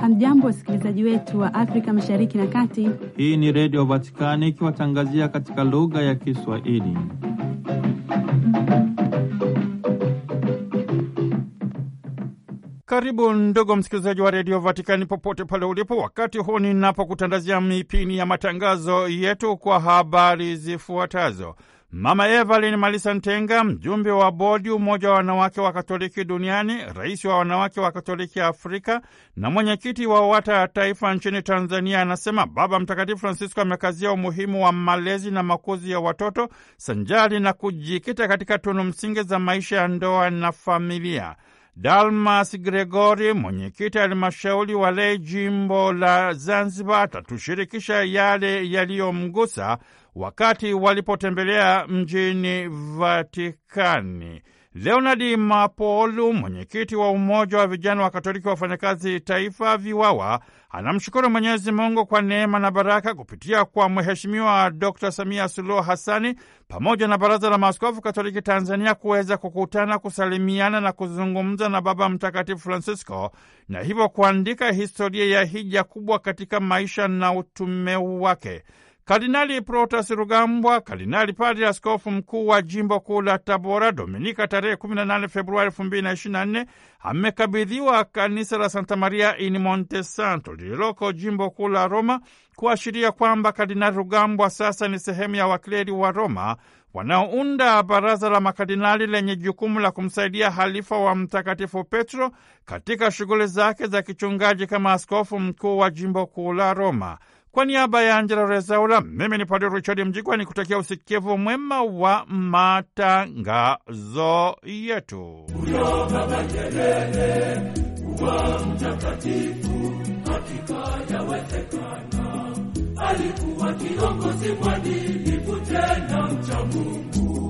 Hamjambo, wasikilizaji wetu wa Afrika Mashariki na Kati. Hii ni Redio Vatikani ikiwatangazia katika lugha ya Kiswahili. Karibu ndugu msikilizaji wa redio Vatikani popote pale ulipo, wakati huu ninapokutandazia mipini ya matangazo yetu kwa habari zifuatazo. Mama Evelyn Malisa Ntenga, mjumbe wa bodi umoja wa wanawake wa Katoliki duniani, rais wa wanawake wa Katoliki Afrika na mwenyekiti wa WATA ya taifa nchini Tanzania, anasema Baba Mtakatifu Francisco amekazia umuhimu wa malezi na makuzi ya watoto sanjari na kujikita katika tunu msingi za maisha ya ndoa na familia. Dalmas Gregori, mwenyekiti halmashauri walei jimbo la Zanzibar, atatushirikisha yale yaliyomgusa wakati walipotembelea mjini Vatikani. Leonard Mapolu, mwenyekiti wa Umoja wa Vijana wa Katoliki wa Wafanyakazi Taifa VIWAWA, anamshukuru Mwenyezi Mungu kwa neema na baraka kupitia kwa Mheshimiwa Dr Samia Suluhu Hassani pamoja na Baraza la Maaskofu Katoliki Tanzania kuweza kukutana, kusalimiana na kuzungumza na Baba Mtakatifu Francisco na hivyo kuandika historia ya hija kubwa katika maisha na utume wake. Kardinali Protas Rugambwa, kardinali padri askofu mkuu wa jimbo kuu la Tabora, Dominika tarehe 18 Februari 2024 amekabidhiwa kanisa la Santa Maria in Monte Santo lililoko jimbo kuu la Roma, kuashiria kwamba kardinali Rugambwa sasa ni sehemu ya wakleri wa Roma wanaounda baraza la makardinali lenye jukumu la kumsaidia halifa wa Mtakatifu Petro katika shughuli zake za kichungaji kama askofu mkuu wa jimbo kuu la Roma. Kwa niaba ya Angela Rezaula, mimi ni Padre Richard Mjigwa ni kutakia usikivu mwema wa matangazo yetu. Huyo Baba Nyerere kuwa mtakatifu, hakika. Alikuwa kiongozi mwadilifu, tena mcha Mungu.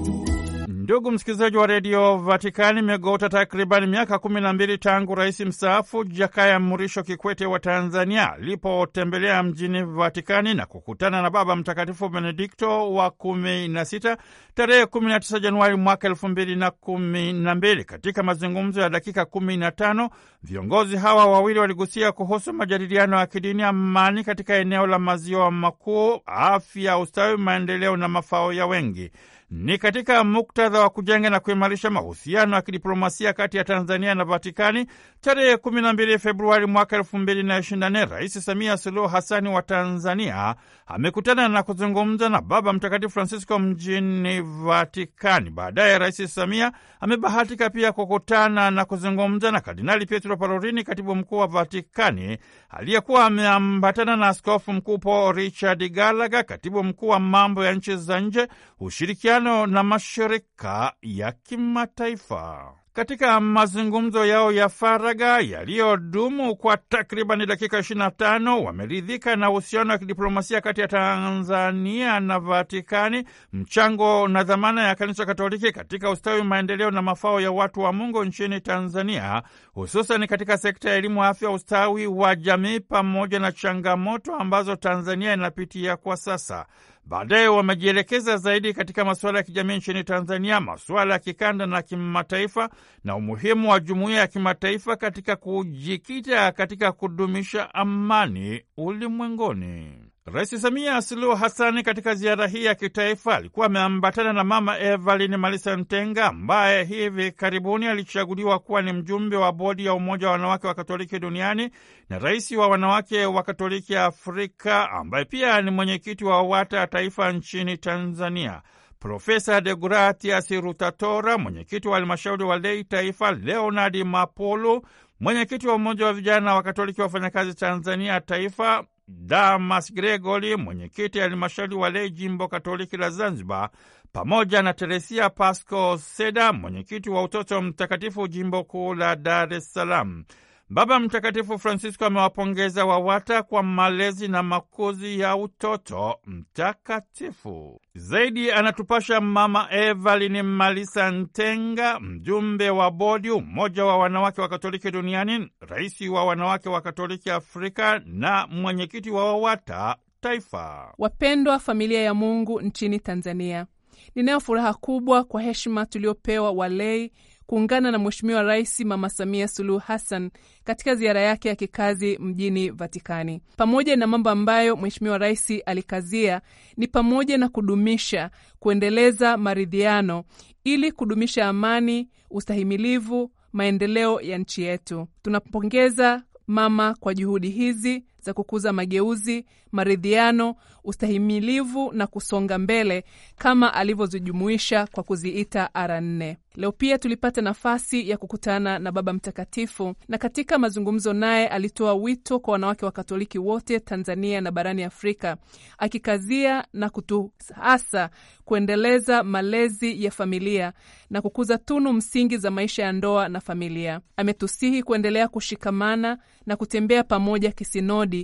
Ndugu msikilizaji wa redio Vatikani, imegota takribani miaka kumi na mbili tangu rais mstaafu Jakaya Mrisho Kikwete wa Tanzania alipotembelea mjini Vatikani na kukutana na Baba Mtakatifu Benedikto wa kumi na sita tarehe kumi na tisa Januari mwaka elfu mbili na kumi na mbili. Katika mazungumzo ya dakika kumi na tano viongozi hawa wawili waligusia kuhusu majadiliano ya kidini, amani katika eneo la maziwa makuu, afya, ustawi, maendeleo na mafao ya wengi ni katika muktadha wa kujenga na kuimarisha mahusiano ya kidiplomasia kati ya Tanzania na Vatikani. Tarehe 12 Februari mwaka 2024, Rais Samia Suluhu Hasani wa Tanzania amekutana na kuzungumza na Baba Mtakatifu Francisco mjini Vatikani. Baadaye Rais Samia amebahatika pia kukutana na kuzungumza na Kardinali Pietro Parolini, katibu mkuu wa Vatikani, aliyekuwa ameambatana na Askofu Mkuu Paul Richard Gallagher, katibu mkuu wa mambo ya nchi za nje, ushirikiano na mashirika ya kimataifa. Katika mazungumzo yao ya faragha yaliyodumu kwa takribani dakika 25 wameridhika na uhusiano wa kidiplomasia kati ya Tanzania na Vatikani, mchango na dhamana ya Kanisa Katoliki katika ustawi, maendeleo na mafao ya watu wa Mungu nchini Tanzania, hususan katika sekta ya elimu, afya, ustawi wa jamii, pamoja na changamoto ambazo Tanzania inapitia kwa sasa. Baadaye wamejielekeza zaidi katika masuala ya kijamii nchini Tanzania, masuala ya kikanda na kimataifa, na umuhimu wa jumuiya ya kimataifa katika kujikita katika kudumisha amani ulimwenguni. Rais Samia Suluhu Hasani katika ziara hii ya kitaifa alikuwa ameambatana na Mama Evelyn Malisa Ntenga ambaye hivi karibuni alichaguliwa kuwa ni mjumbe wa bodi ya Umoja wa Wanawake wa Katoliki duniani na rais wa Wanawake wa Katoliki Afrika ambaye pia ni mwenyekiti wa WATA taifa nchini Tanzania. Profesa De Gratias Rutatora, mwenyekiti wa halmashauri wa lei taifa, Leonard Mapolu, mwenyekiti wa Umoja wa Vijana wa Katoliki wafanyakazi Tanzania taifa Damas Gregori, mwenyekiti halmashauri wa lei jimbo katoliki la Zanzibar, pamoja na Teresia Pasco Seda, mwenyekiti wa utoto mtakatifu jimbo kuu la Dar es Salaam. Baba Mtakatifu Francisco amewapongeza WAWATA kwa malezi na makuzi ya utoto mtakatifu. Zaidi anatupasha Mama Evelyn Malisa Ntenga, mjumbe wa bodi Umoja wa Wanawake wa Katoliki Duniani, rais wa Wanawake wa Katoliki Afrika na mwenyekiti wa WAWATA Taifa. Wapendwa familia ya Mungu nchini Tanzania, ninayo furaha kubwa kwa heshima tuliopewa walei kuungana na Mheshimiwa Rais Mama Samia Suluhu Hassan katika ziara yake ya kikazi mjini Vatikani. Pamoja na mambo ambayo Mheshimiwa Rais alikazia ni pamoja na kudumisha, kuendeleza maridhiano ili kudumisha amani, ustahimilivu, maendeleo ya nchi yetu. Tunapongeza mama kwa juhudi hizi za kukuza mageuzi, maridhiano, ustahimilivu na kusonga mbele kama alivyozijumuisha kwa kuziita ara nne. Leo pia tulipata nafasi ya kukutana na Baba Mtakatifu, na katika mazungumzo naye alitoa wito kwa wanawake wa Katoliki wote Tanzania na barani Afrika, akikazia na kutuhasa kuendeleza malezi ya familia na kukuza tunu msingi za maisha ya ndoa na familia. Ametusihi kuendelea kushikamana na kutembea pamoja kisinodi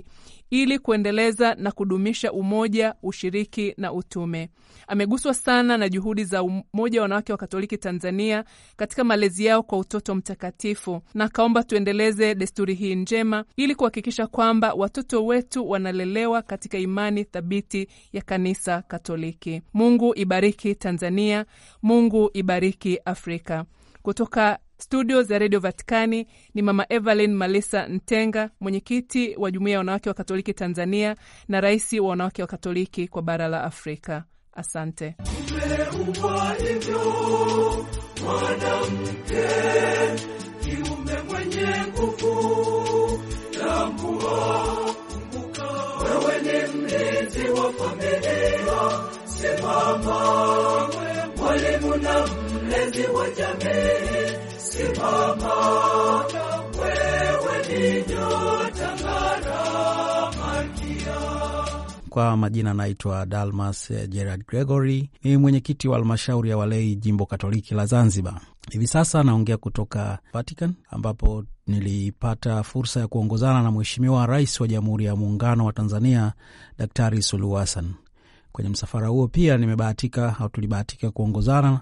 ili kuendeleza na kudumisha umoja, ushiriki na utume. Ameguswa sana na juhudi za Umoja wa Wanawake wa Katoliki Tanzania katika malezi yao kwa utoto mtakatifu, na akaomba tuendeleze desturi hii njema ili kuhakikisha kwamba watoto wetu wanalelewa katika imani thabiti ya Kanisa Katoliki. Mungu ibariki Tanzania, Mungu ibariki Afrika. Kutoka studio za redio Vatikani ni Mama Evelyn Malisa Ntenga, mwenyekiti wa Jumuiya ya Wanawake wa Katoliki Tanzania na rais wa Wanawake wa Katoliki kwa bara la Afrika. Asante. Umeumbwa hivyo mwanamke, kiume mwenye nguvu, tambua, kumbuka, wewe ni mlinzi wa familia. Simama, mwalimu na mlezi wa jamii. Kwa majina naitwa Dalmas Gerard Gregory, ni mwenyekiti wa halmashauri ya walei jimbo Katoliki la Zanzibar. Hivi sasa naongea kutoka Vatican ambapo nilipata fursa ya kuongozana na Mheshimiwa Rais wa Jamhuri ya Muungano wa Tanzania Daktari Suluhu Hassan. Kwenye msafara huo pia nimebahatika au tulibahatika kuongozana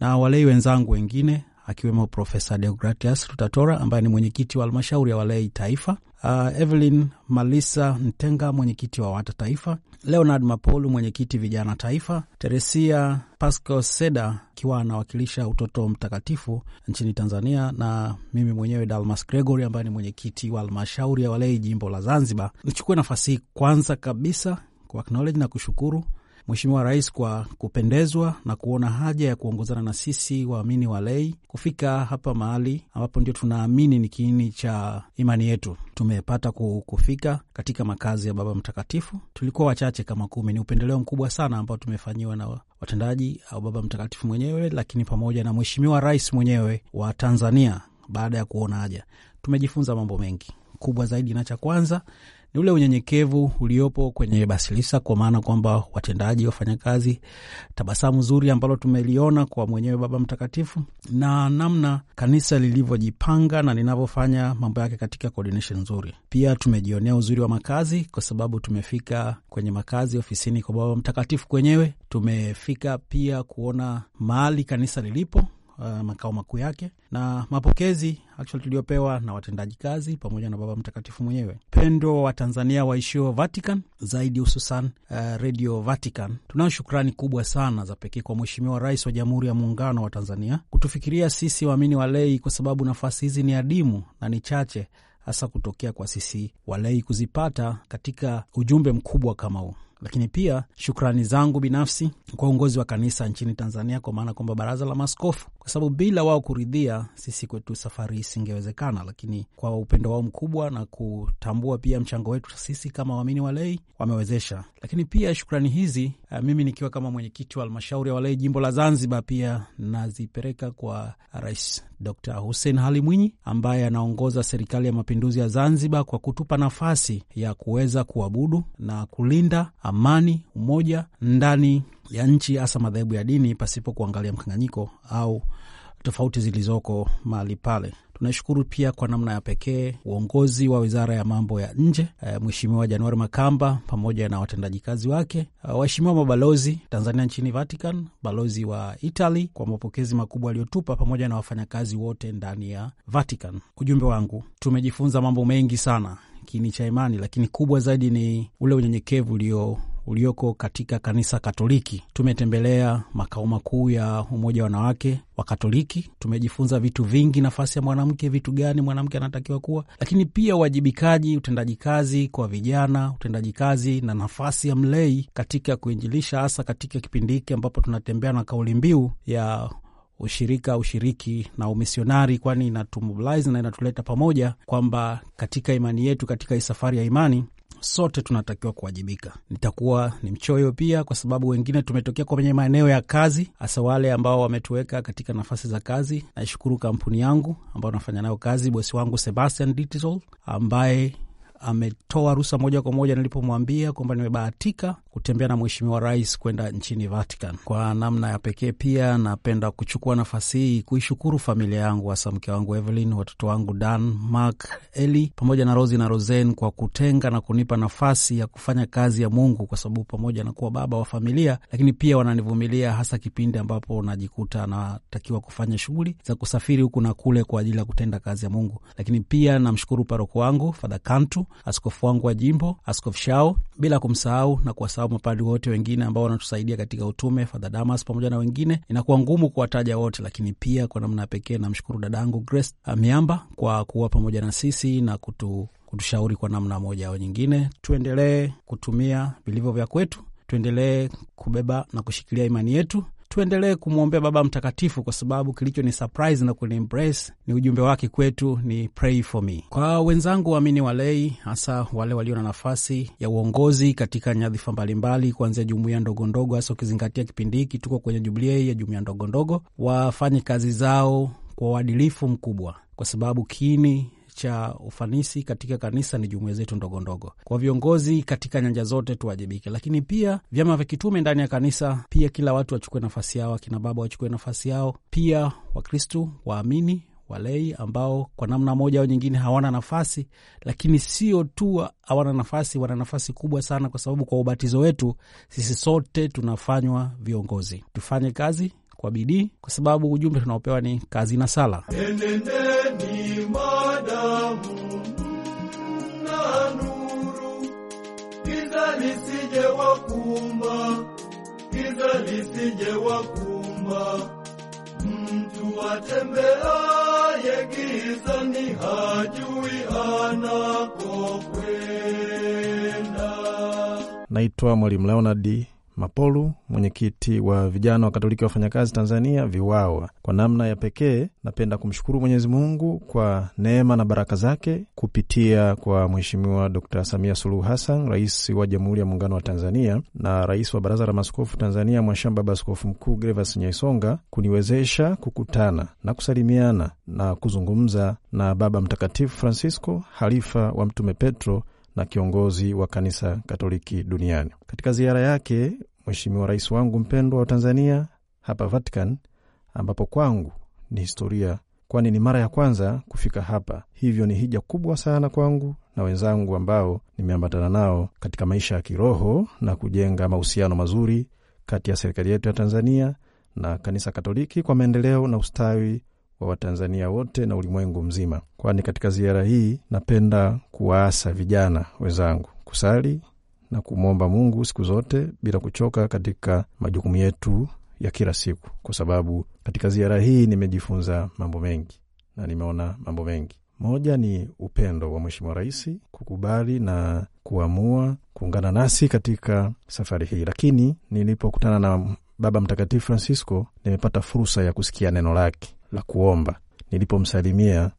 na walei wenzangu wengine akiwemo Profesa Deogratias Rutatora ambaye ni mwenyekiti wa halmashauri ya walei taifa, uh, Evelyn Malisa Ntenga mwenyekiti wa WATA taifa, Leonard Mapolu mwenyekiti vijana taifa, Teresia Pasco Seda akiwa anawakilisha utoto mtakatifu nchini Tanzania, na mimi mwenyewe Dalmas Gregory ambaye ni mwenyekiti wa halmashauri ya walei jimbo la Zanzibar. Nichukue nafasi hii kwanza kabisa ku acknowledge na kushukuru Mheshimiwa Rais kwa kupendezwa na kuona haja ya kuongozana na sisi waamini walei kufika hapa mahali ambapo ndio tunaamini ni kiini cha imani yetu. Tumepata kufika katika makazi ya Baba Mtakatifu. Tulikuwa wachache kama kumi. Ni upendeleo mkubwa sana ambao tumefanyiwa na watendaji au Baba Mtakatifu mwenyewe, lakini pamoja na Mheshimiwa Rais mwenyewe wa Tanzania. Baada ya kuona haja, tumejifunza mambo mengi. Kubwa zaidi na cha kwanza ni ule unyenyekevu uliopo kwenye basilisa, kwa maana kwamba watendaji, wafanyakazi, tabasamu zuri ambalo tumeliona kwa mwenyewe Baba Mtakatifu na namna kanisa lilivyojipanga na linavyofanya mambo yake katika coordination nzuri. Pia tumejionea uzuri wa makazi, kwa sababu tumefika kwenye makazi ofisini kwa Baba Mtakatifu kwenyewe. Tumefika pia kuona mahali kanisa lilipo Uh, makao makuu yake na mapokezi actually tuliopewa na watendaji kazi pamoja na Baba Mtakatifu mwenyewe. Pendo wa Tanzania waishio Vatican, zaidi hususan uh, Radio Vatican, tunayo shukrani kubwa sana za pekee kwa Mheshimiwa Rais wa Jamhuri ya Muungano wa Tanzania kutufikiria sisi waamini walei, kwa sababu nafasi hizi ni adimu na ni chache, hasa kutokea kwa sisi walei kuzipata katika ujumbe mkubwa kama huu lakini pia shukrani zangu binafsi kwa uongozi wa kanisa nchini Tanzania, kwa maana kwamba baraza la maaskofu, kwa sababu bila wao kuridhia, sisi kwetu safari isingewezekana. Lakini kwa upendo wao mkubwa na kutambua pia mchango wetu sisi kama waamini walei, wamewezesha. Lakini pia shukrani hizi uh, mimi nikiwa kama mwenyekiti wa halmashauri ya walei jimbo la Zanzibar, pia nazipeleka kwa Rais Dr Hussein Ali Mwinyi ambaye anaongoza serikali ya mapinduzi ya Zanzibar kwa kutupa nafasi ya kuweza kuabudu na kulinda amani, umoja ndani ya nchi, hasa madhehebu ya dini, pasipo kuangalia mkanganyiko au tofauti zilizoko mahali pale. Tunashukuru pia kwa namna ya pekee uongozi wa wizara ya mambo ya nje e, Mheshimiwa Januari Makamba pamoja na watendaji kazi wake, waheshimiwa mabalozi Tanzania nchini Vatican, balozi wa Italy kwa mapokezi makubwa aliyotupa, pamoja na wafanyakazi wote ndani ya Vatican. Ujumbe wangu, tumejifunza mambo mengi sana kiini cha imani, lakini kubwa zaidi ni ule unyenyekevu ulio ulioko katika kanisa Katoliki. Tumetembelea makao makuu ya umoja wa wanawake wa Katoliki. Tumejifunza vitu vingi, nafasi ya mwanamke, vitu gani mwanamke anatakiwa kuwa, lakini pia uwajibikaji, utendaji kazi kwa vijana, utendaji kazi na nafasi ya mlei katika kuinjilisha, hasa katika kipindi hiki ambapo tunatembea na kauli mbiu ya ushirika, ushiriki na umisionari, kwani inatumobilize na inatuleta pamoja kwamba katika imani yetu, katika safari ya imani sote tunatakiwa kuwajibika. Nitakuwa ni mchoyo pia, kwa sababu wengine tumetokea kwenye maeneo ya kazi, hasa wale ambao wametuweka katika nafasi za kazi. Naishukuru kampuni yangu ambayo nafanya nayo kazi, bosi wangu Sebastian Digital ambaye ametoa ruhusa moja kwa moja nilipomwambia kwamba nimebahatika kutembea na Mheshimiwa Rais kwenda nchini Vatican. Kwa namna ya pekee pia napenda kuchukua nafasi hii kuishukuru familia yangu, hasa mke wangu Evelyn, watoto wangu Dan, Mark, Eli pamoja na Rosi na Rosen kwa kutenga na kunipa nafasi ya kufanya kazi ya Mungu, kwa sababu pamoja na kuwa baba wa familia, lakini pia wananivumilia, hasa kipindi ambapo najikuta natakiwa kufanya shughuli za kusafiri huku na kule kwa ajili ya kutenda kazi ya Mungu. Lakini pia namshukuru paroko wangu Fadha Kantu, askofu wangu wa jimbo, Askofu Shao, bila kumsahau na kuwasahau mapadri wote wengine ambao wanatusaidia katika utume, Fadha Damas pamoja na wengine. Inakuwa ngumu kuwataja wote, lakini pia kwa namna pekee namshukuru dadangu Grace Miamba kwa kuwa pamoja na sisi na kutu, kutushauri kwa namna moja au nyingine. Tuendelee kutumia vilivyo vya kwetu, tuendelee kubeba na kushikilia imani yetu tuendelee kumwombea Baba Mtakatifu kwa sababu kilicho ni surprise na kuniembrace ni ujumbe wake kwetu ni pray for me. Kwa wenzangu waamini walei, hasa wale walio na nafasi ya uongozi katika nyadhifa mbalimbali, kuanzia jumuiya ndogondogo, hasa ukizingatia kipindi hiki tuko kwenye jubilei ya jumuiya ndogondogo, wafanye kazi zao kwa uadilifu mkubwa, kwa sababu kiini cha ufanisi katika kanisa ni jumuiya zetu ndogo ndogo. Kwa viongozi katika nyanja zote tuwajibike, lakini pia vyama vya kitume ndani ya kanisa, pia kila watu wachukue nafasi yao, akina baba wachukue nafasi yao, pia Wakristu waamini walei ambao kwa namna moja au nyingine hawana nafasi, lakini sio tu hawana nafasi, wana nafasi kubwa sana, kwa sababu kwa ubatizo wetu sisi sote tunafanywa viongozi. Tufanye kazi kwa bidii, kwa sababu ujumbe tunaopewa ni kazi na sala. Enendeni madamu na nuru, giza lisije wakumba, giza lisije wakumba. Mtu atembeaye gizani hajui anakokwenda. Naitwa Mwalimu Leonard Mapolu, mwenyekiti wa vijana wa Katoliki wa wafanyakazi Tanzania, VIWAWA. Kwa namna ya pekee napenda kumshukuru Mwenyezi Mungu kwa neema na baraka zake kupitia kwa Mheshimiwa Dr. Samia Suluhu Hassan, rais wa Jamhuri ya Muungano wa Tanzania na rais wa Baraza la Maskofu Tanzania, Mwashamba Baba Askofu Mkuu Gervas Nyaisonga, kuniwezesha kukutana na kusalimiana na kuzungumza na Baba Mtakatifu Francisco, halifa wa Mtume Petro na kiongozi wa kanisa Katoliki duniani. Katika ziara yake, Mheshimiwa rais wangu mpendwa wa Tanzania hapa Vatican, ambapo kwangu ni historia, kwani ni mara ya kwanza kufika hapa, hivyo ni hija kubwa sana kwangu na wenzangu ambao nimeambatana nao katika maisha ya kiroho na kujenga mahusiano mazuri kati ya serikali yetu ya Tanzania na kanisa Katoliki kwa maendeleo na ustawi wa Watanzania wote na ulimwengu mzima. Kwani katika ziara hii napenda kuwaasa vijana wenzangu kusali na kumwomba Mungu siku zote bila kuchoka katika majukumu yetu ya kila siku, kwa sababu katika ziara hii nimejifunza mambo mengi na nimeona mambo mengi. Moja ni upendo wa Mheshimiwa Rais kukubali na kuamua kuungana nasi katika safari hii, lakini nilipokutana na Baba Mtakatifu Francisco nimepata fursa ya kusikia neno lake la kuomba. Nilipomsalimia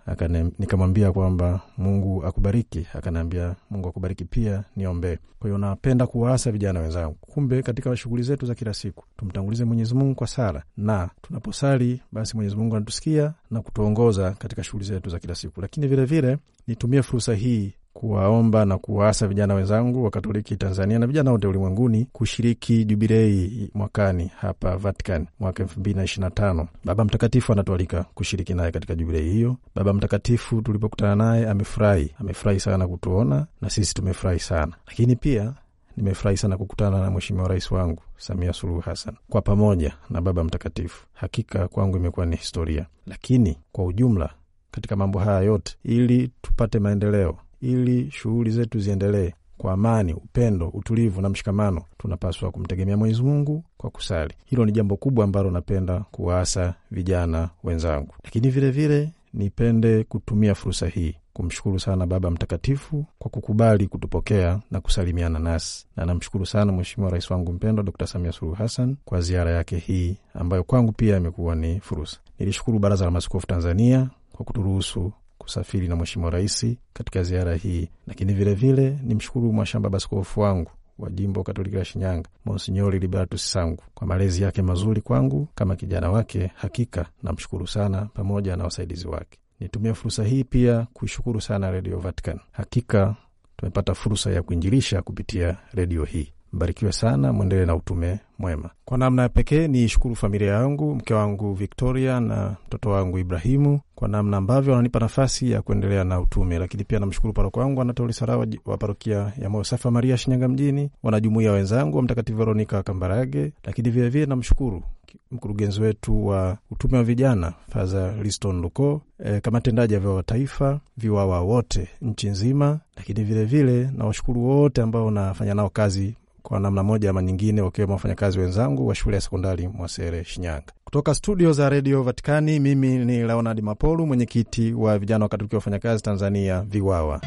nikamwambia kwamba Mungu akubariki, akaniambia Mungu akubariki pia, niombee. Kwa hiyo napenda kuwaasa vijana wenzangu, kumbe katika shughuli zetu za kila siku tumtangulize Mwenyezi Mungu kwa sala, na tunaposali basi Mwenyezi Mungu anatusikia na kutuongoza katika shughuli zetu za kila siku. Lakini vilevile nitumie fursa hii kuwaomba na kuwaasa vijana wenzangu wa Katoliki Tanzania na vijana wote ulimwenguni kushiriki jubilei mwakani hapa Vatican mwaka elfu mbili na ishirini na tano. Baba Mtakatifu anatualika kushiriki naye katika jubilei hiyo. Baba Mtakatifu tulipokutana naye amefurahi, amefurahi sana kutuona na sisi tumefurahi sana, lakini pia nimefurahi sana kukutana na Mheshimiwa Rais wangu Samia Suluhu Hassan kwa pamoja na Baba Mtakatifu. Hakika kwangu imekuwa ni historia, lakini kwa ujumla katika mambo haya yote, ili tupate maendeleo ili shughuli zetu ziendelee, kwa amani, upendo, utulivu na mshikamano, tunapaswa kumtegemea Mwenyezi Mungu kwa kusali. Hilo ni jambo kubwa ambalo napenda kuwaasa vijana wenzangu, lakini vilevile nipende kutumia fursa hii kumshukuru sana Baba Mtakatifu kwa kukubali kutupokea na kusalimiana nasi, na namshukuru sana Mheshimiwa Rais wangu mpendwa Dr Samia Suluhu Hassan kwa ziara yake hii ambayo kwangu pia imekuwa ni fursa. Nilishukuru Baraza la Maaskofu Tanzania kwa kuturuhusu kusafiri na Mheshimiwa Rais katika ziara hii, lakini vilevile nimshukuru mwashamba baskofu wangu wa jimbo Katoliki la Shinyanga, Monsinyori Liberatus Sangu kwa malezi yake mazuri kwangu kama kijana wake. Hakika namshukuru sana, pamoja na wasaidizi wake. Nitumia fursa hii pia kuishukuru sana Redio Vatican. Hakika tumepata fursa ya kuinjilisha kupitia redio hii. Mbarikiwe sana, mwendelee na utume mwema. Kwa namna ya pekee ni shukuru familia yangu, mke wangu Victoria na mtoto wangu Ibrahimu kwa namna ambavyo wananipa nafasi ya kuendelea na utume. Lakini pia namshukuru paroko wangu Anatoli Sarawa wa parokia ya Moyo Safi wa Maria Shinyanga mjini, wanajumuia wenzangu wa Mtakatifu Veronika Kambarage. Lakini vilevile namshukuru mkurugenzi wetu wa utume wa vijana Faza Liston Luko, e, kama tendaji ya vyama wa taifa, viwawa wote nchi nzima. Lakini vilevile nawashukuru wote ambao nafanya nao kazi kwa namna moja ama nyingine, wakiwemo wafanyakazi wenzangu wa shule ya sekondari Mwasere, Shinyanga. Kutoka studio za redio Vatikani, mimi ni Leonard Mapolu, mwenyekiti wa vijana wa Katoliki wa wafanyakazi Tanzania, VIWAWA.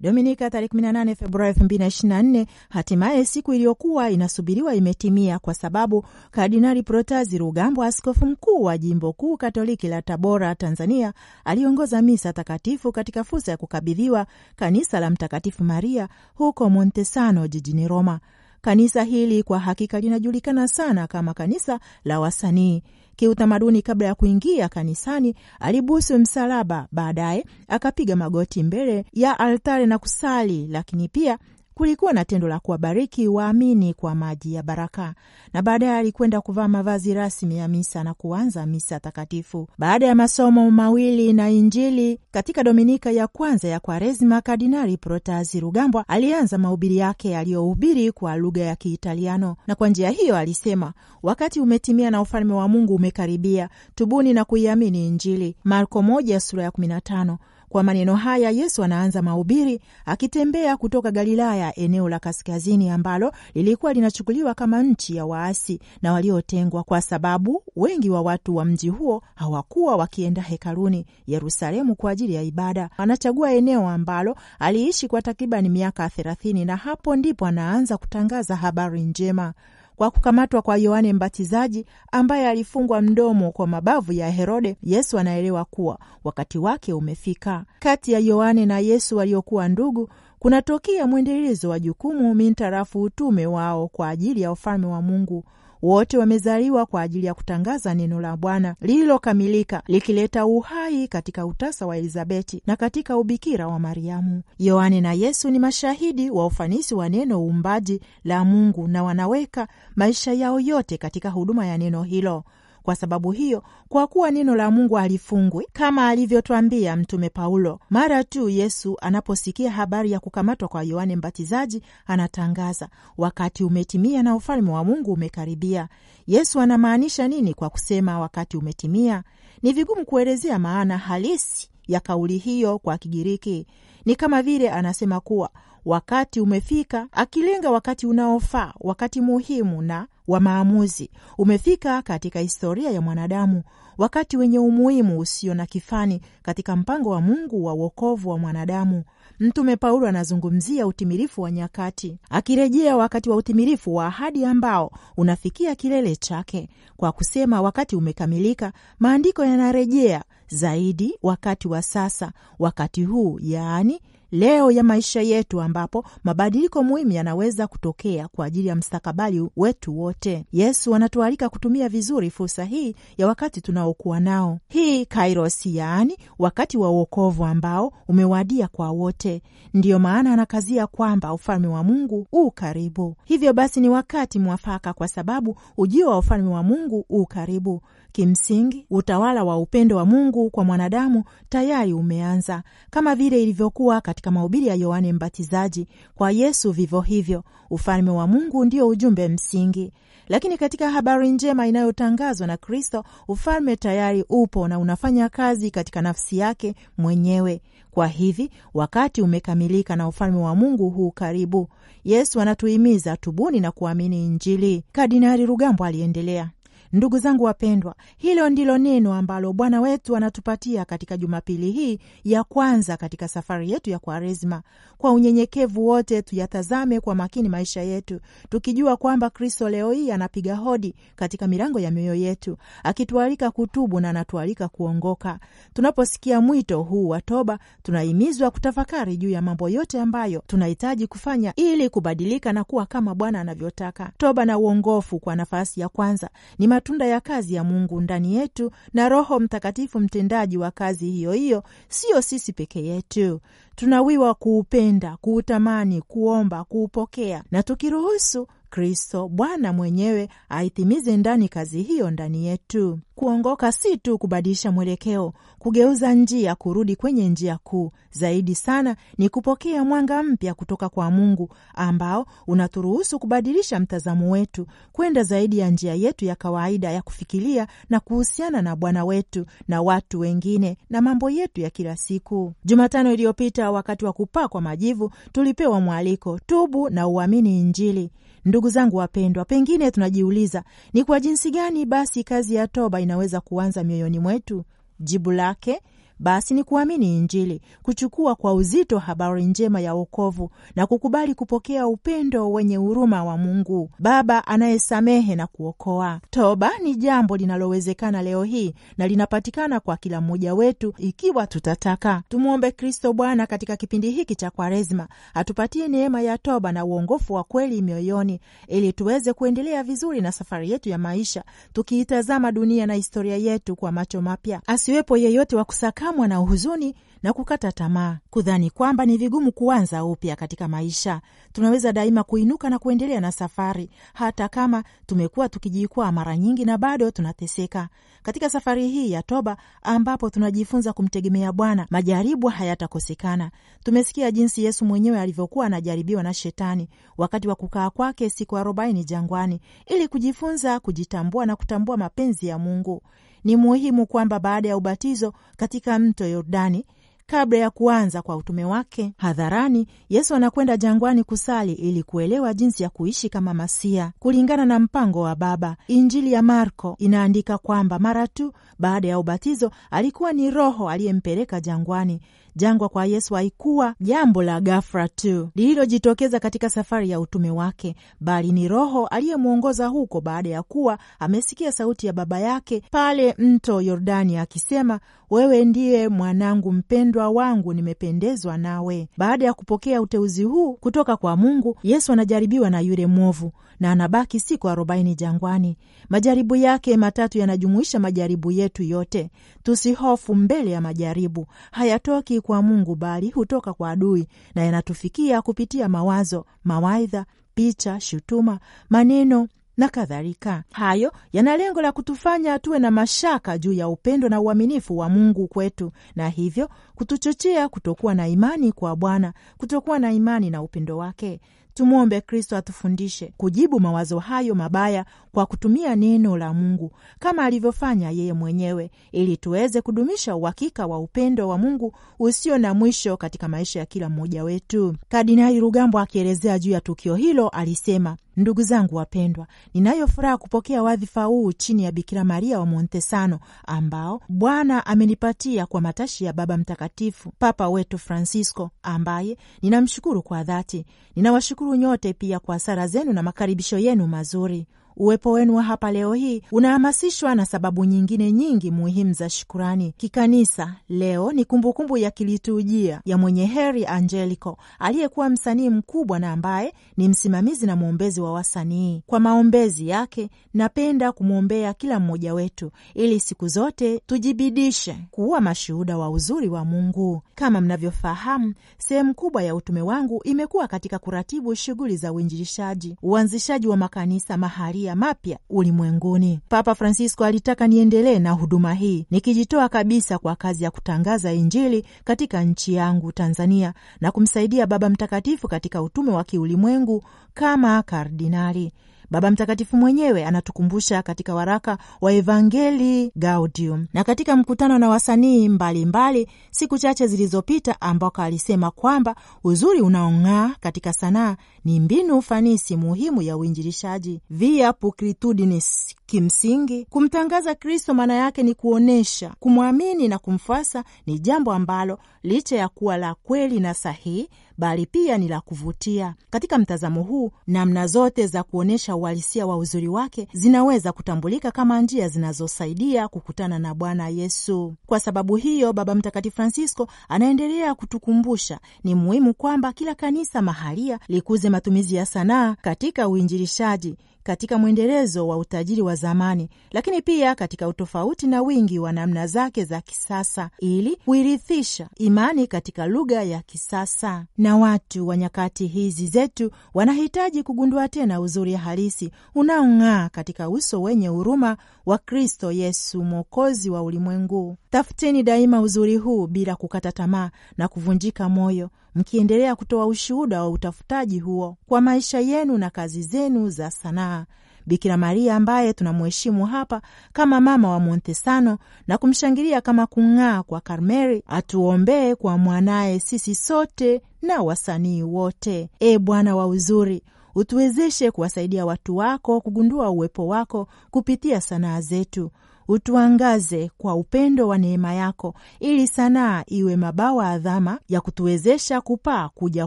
Dominika tarehe 18 Februari 2024, hatimaye siku iliyokuwa inasubiriwa imetimia, kwa sababu Kardinali Protazi Rugambwa, askofu mkuu wa jimbo kuu katoliki la Tabora, Tanzania, aliongoza misa takatifu katika fursa ya kukabidhiwa kanisa la Mtakatifu Maria huko Montesano jijini Roma. Kanisa hili kwa hakika linajulikana sana kama kanisa la wasanii. Kiutamaduni, kabla ya kuingia kanisani alibusu msalaba, baadaye akapiga magoti mbele ya altare na kusali, lakini pia kulikuwa na tendo la kuwabariki waamini kwa maji ya baraka, na baadaye alikwenda kuvaa mavazi rasmi ya misa na kuanza misa takatifu. Baada ya masomo mawili na Injili katika dominika ya kwanza ya Kwaresima, Kardinali Protazi Rugambwa alianza mahubiri yake aliyohubiri kwa lugha ya Kiitaliano, na kwa njia hiyo alisema, wakati umetimia na ufalme wa Mungu umekaribia, tubuni na kuiamini Injili. Marko moja sura ya kumi na tano. Kwa maneno haya Yesu anaanza mahubiri akitembea kutoka Galilaya, eneo la kaskazini ambalo lilikuwa linachukuliwa kama nchi ya waasi na waliotengwa, kwa sababu wengi wa watu wa mji huo hawakuwa wakienda hekaluni Yerusalemu kwa ajili ya ibada. Anachagua eneo ambalo aliishi kwa takribani miaka thelathini, na hapo ndipo anaanza kutangaza habari njema kwa kukamatwa kwa Yohane Mbatizaji ambaye alifungwa mdomo kwa mabavu ya Herode, Yesu anaelewa kuwa wakati wake umefika. Kati ya Yohane na Yesu waliokuwa ndugu kunatokea mwendelezo wa jukumu mintarafu utume wao kwa ajili ya ufalme wa Mungu. Wote wamezaliwa kwa ajili ya kutangaza neno la Bwana lililokamilika likileta uhai katika utasa wa Elizabeti na katika ubikira wa Mariamu. Yohane na Yesu ni mashahidi wa ufanisi wa neno uumbaji la Mungu na wanaweka maisha yao yote katika huduma ya neno hilo. Kwa sababu hiyo, kwa kuwa neno la Mungu halifungwi, kama alivyotwambia Mtume Paulo, mara tu Yesu anaposikia habari ya kukamatwa kwa Yohane Mbatizaji, anatangaza wakati umetimia na ufalme wa Mungu umekaribia. Yesu anamaanisha nini kwa kusema wakati umetimia? Ni vigumu kuelezea maana halisi ya kauli hiyo kwa Kigiriki. Ni kama vile anasema kuwa wakati umefika, akilenga wakati unaofaa, wakati muhimu na wa maamuzi umefika katika historia ya mwanadamu, wakati wenye umuhimu usio na kifani katika mpango wa Mungu wa wokovu wa mwanadamu. Mtume Paulo anazungumzia utimilifu wa nyakati, akirejea wakati wa utimilifu wa ahadi ambao unafikia kilele chake kwa kusema wakati umekamilika. Maandiko yanarejea zaidi wakati wa sasa, wakati huu, yaani leo ya maisha yetu, ambapo mabadiliko muhimu yanaweza kutokea kwa ajili ya mstakabali wetu wote. Yesu anatualika kutumia vizuri fursa hii ya wakati tunaokuwa nao, hii kairos, yaani wakati wa uokovu ambao umewadia kwa wote. Ndiyo maana anakazia kwamba ufalme wa Mungu u karibu. Hivyo basi ni wakati mwafaka, kwa sababu ujio wa ufalme wa Mungu u karibu. Kimsingi, utawala wa upendo wa Mungu kwa mwanadamu tayari umeanza, kama vile ilivyokuwa katika mahubiri ya Yohane Mbatizaji. Kwa Yesu vivyo hivyo, ufalme wa Mungu ndio ujumbe msingi. Lakini katika habari njema inayotangazwa na Kristo, ufalme tayari upo na unafanya kazi katika nafsi yake mwenyewe. Kwa hivi wakati umekamilika na ufalme wa Mungu huu karibu. Yesu anatuhimiza tubuni na kuamini Injili. Kardinali Rugambwa aliendelea. Ndugu zangu wapendwa, hilo ndilo neno ambalo Bwana wetu anatupatia katika Jumapili hii ya kwanza katika safari yetu ya Kwaresma. Kwa unyenyekevu wote tuyatazame kwa makini maisha yetu, tukijua kwamba Kristo leo hii anapiga hodi katika milango ya mioyo yetu, akitualika kutubu na anatualika kuongoka. Tunaposikia mwito huu wa toba, tunahimizwa kutafakari juu ya mambo yote ambayo tunahitaji kufanya ili kubadilika na kuwa kama Bwana anavyotaka. Toba na uongofu kwa nafasi ya kwanza ni matunda ya kazi ya Mungu ndani yetu na Roho Mtakatifu mtendaji wa kazi hiyo hiyo, siyo sisi peke yetu. Tunawiwa kuupenda, kuutamani, kuomba, kuupokea na tukiruhusu Kristo Bwana mwenyewe aitimize ndani kazi hiyo ndani yetu. Kuongoka si tu kubadilisha mwelekeo, kugeuza njia, kurudi kwenye njia kuu. Zaidi sana ni kupokea mwanga mpya kutoka kwa Mungu ambao unaturuhusu kubadilisha mtazamo wetu kwenda zaidi ya njia yetu ya kawaida ya kufikiria na kuhusiana na Bwana wetu na watu wengine na mambo yetu ya kila siku. Jumatano iliyopita, wakati wa kupaa kwa majivu, tulipewa mwaliko, tubu na uamini Injili. Ndugu zangu wapendwa, pengine tunajiuliza ni kwa jinsi gani basi kazi ya toba inaweza kuanza mioyoni mwetu. Jibu lake basi ni kuamini Injili, kuchukua kwa uzito habari njema ya wokovu na kukubali kupokea upendo wenye huruma wa Mungu Baba anayesamehe na kuokoa. Toba ni jambo linalowezekana leo hii na linapatikana kwa kila mmoja wetu ikiwa tutataka. Tumwombe Kristo Bwana katika kipindi hiki cha Kwaresma atupatie neema ya toba na uongofu wa kweli mioyoni, ili tuweze kuendelea vizuri na safari yetu ya maisha, tukiitazama dunia na historia yetu kwa macho mapya. Asiwepo yeyote wa kusaka mwa na huzuni na kukata tamaa, kudhani kwamba ni vigumu kuanza upya katika maisha. Tunaweza daima kuinuka na kuendelea na safari, hata kama tumekuwa tukijikwaa mara nyingi na bado tunateseka. Katika safari hii ya toba, ambapo tunajifunza kumtegemea Bwana, majaribu hayatakosekana. Tumesikia jinsi Yesu mwenyewe alivyokuwa anajaribiwa na Shetani wakati wa kukaa kwake siku arobaini jangwani, ili kujifunza kujitambua na kutambua mapenzi ya Mungu. Ni muhimu kwamba baada ya ubatizo katika mto Yordani, kabla ya kuanza kwa utume wake hadharani, Yesu anakwenda jangwani kusali ili kuelewa jinsi ya kuishi kama Masia kulingana na mpango wa Baba. Injili ya Marko inaandika kwamba mara tu baada ya ubatizo alikuwa ni Roho aliyempeleka jangwani. Jangwa kwa Yesu haikuwa jambo la ghafla tu lililojitokeza katika safari ya utume wake, bali ni Roho aliyemwongoza huko baada ya kuwa amesikia sauti ya Baba yake pale mto Yordani akisema, wewe ndiye mwanangu mpendwa wangu, nimependezwa nawe. Baada ya kupokea uteuzi huu kutoka kwa Mungu, Yesu anajaribiwa na yule mwovu na anabaki siku arobaini jangwani. Majaribu yake matatu yanajumuisha majaribu yetu yote. Tusihofu mbele ya majaribu, hayatoki kwa Mungu bali hutoka kwa adui na yanatufikia kupitia mawazo, mawaidha, picha, shutuma, maneno na kadhalika. Hayo yana lengo la kutufanya tuwe na mashaka juu ya upendo na uaminifu wa Mungu kwetu, na hivyo kutuchochea kutokuwa na imani kwa Bwana, kutokuwa na imani na upendo wake. Tumwombe Kristo atufundishe kujibu mawazo hayo mabaya kwa kutumia neno la Mungu kama alivyofanya yeye mwenyewe, ili tuweze kudumisha uhakika wa upendo wa Mungu usio na mwisho katika maisha ya kila mmoja wetu. Kardinali Rugambwa akielezea juu ya tukio hilo alisema: Ndugu zangu wapendwa, ninayo furaha kupokea wadhifa huu chini ya Bikira Maria wa Montesano ambao Bwana amenipatia kwa matashi ya Baba Mtakatifu Papa wetu Francisco, ambaye ninamshukuru kwa dhati. Ninawashukuru nyote pia kwa sala zenu na makaribisho yenu mazuri. Uwepo wenu hapa leo hii unahamasishwa na sababu nyingine nyingi muhimu za shukurani. Kikanisa, leo ni kumbukumbu ya kiliturujia ya mwenye heri Angelico aliyekuwa msanii mkubwa na ambaye ni msimamizi na mwombezi wa wasanii. Kwa maombezi yake, napenda kumwombea kila mmoja wetu ili siku zote tujibidishe kuwa mashuhuda wa uzuri wa Mungu. Kama mnavyofahamu, sehemu kubwa ya utume wangu imekuwa katika kuratibu shughuli za uinjilishaji, uanzishaji wa makanisa mahalia mapya ulimwenguni. Papa Francisco alitaka niendelee na huduma hii nikijitoa kabisa kwa kazi ya kutangaza Injili katika nchi yangu Tanzania na kumsaidia Baba Mtakatifu katika utume wa kiulimwengu kama kardinali. Baba Mtakatifu mwenyewe anatukumbusha katika waraka wa Evangelii Gaudium na katika mkutano na wasanii mbalimbali siku chache zilizopita, ambako alisema kwamba uzuri unaong'aa katika sanaa ni mbinu ufanisi muhimu ya uinjilishaji via pulchritudinis. Kimsingi, kumtangaza Kristo maana yake ni kuonyesha, kumwamini na kumfuasa ni jambo ambalo licha ya kuwa la kweli na sahihi bali pia ni la kuvutia. Katika mtazamo huu, namna zote za kuonyesha uhalisia wa uzuri wake zinaweza kutambulika kama njia zinazosaidia kukutana na Bwana Yesu. Kwa sababu hiyo, Baba Mtakatifu Francisco anaendelea kutukumbusha ni muhimu kwamba kila kanisa mahalia likuze matumizi ya sanaa katika uinjilishaji katika mwendelezo wa utajiri wa zamani, lakini pia katika utofauti na wingi wa namna zake za kisasa, ili kuirithisha imani katika lugha ya kisasa. Na watu wa nyakati hizi zetu wanahitaji kugundua tena uzuri halisi unaong'aa katika uso wenye huruma wa Kristo Yesu, Mwokozi wa ulimwengu. Tafuteni daima uzuri huu bila kukata tamaa na kuvunjika moyo mkiendelea kutoa ushuhuda wa utafutaji huo kwa maisha yenu na kazi zenu za sanaa. Bikira Maria ambaye tunamheshimu hapa kama mama wa Montesano na kumshangilia kama kung'aa kwa Karmeli, atuombee kwa mwanaye sisi sote na wasanii wote. E Bwana wa uzuri, utuwezeshe kuwasaidia watu wako kugundua uwepo wako kupitia sanaa zetu utuangaze kwa upendo wa neema yako, ili sanaa iwe mabawa adhama ya kutuwezesha kupaa kuja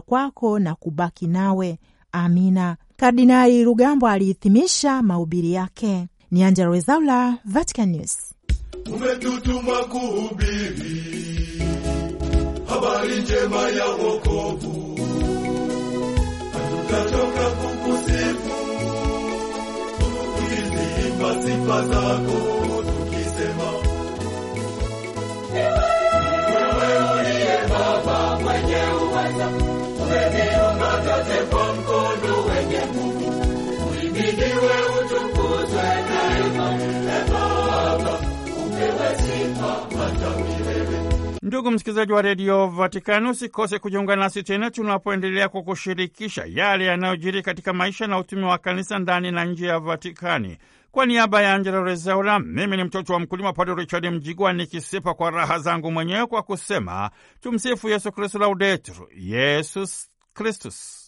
kwako na kubaki nawe. Amina. Kardinali Rugambwa alihitimisha mahubiri yake. Ni Angella Rwezaula, Vatican News. umetutuma kuhubiri habari njema ya wokovu, hatutachoka kukusifu tukiziimba sifa zako wewe kwa. Ndugu msikilizaji wa redio Vatikani, usikose kujiunga nasi tena tunapoendelea kukushirikisha yale yanayojiri katika maisha na utumi wa kanisa ndani na nje ya Vatikani. Kwa niaba ya Angela Rezaula, mimi ni mtoto wa mkulima Padre Richard Mjigwa, nikisipa kwa raha zangu mwenyewe kwa kusema tumsifu Yesu Kristu, laudetur Yesus Kristus.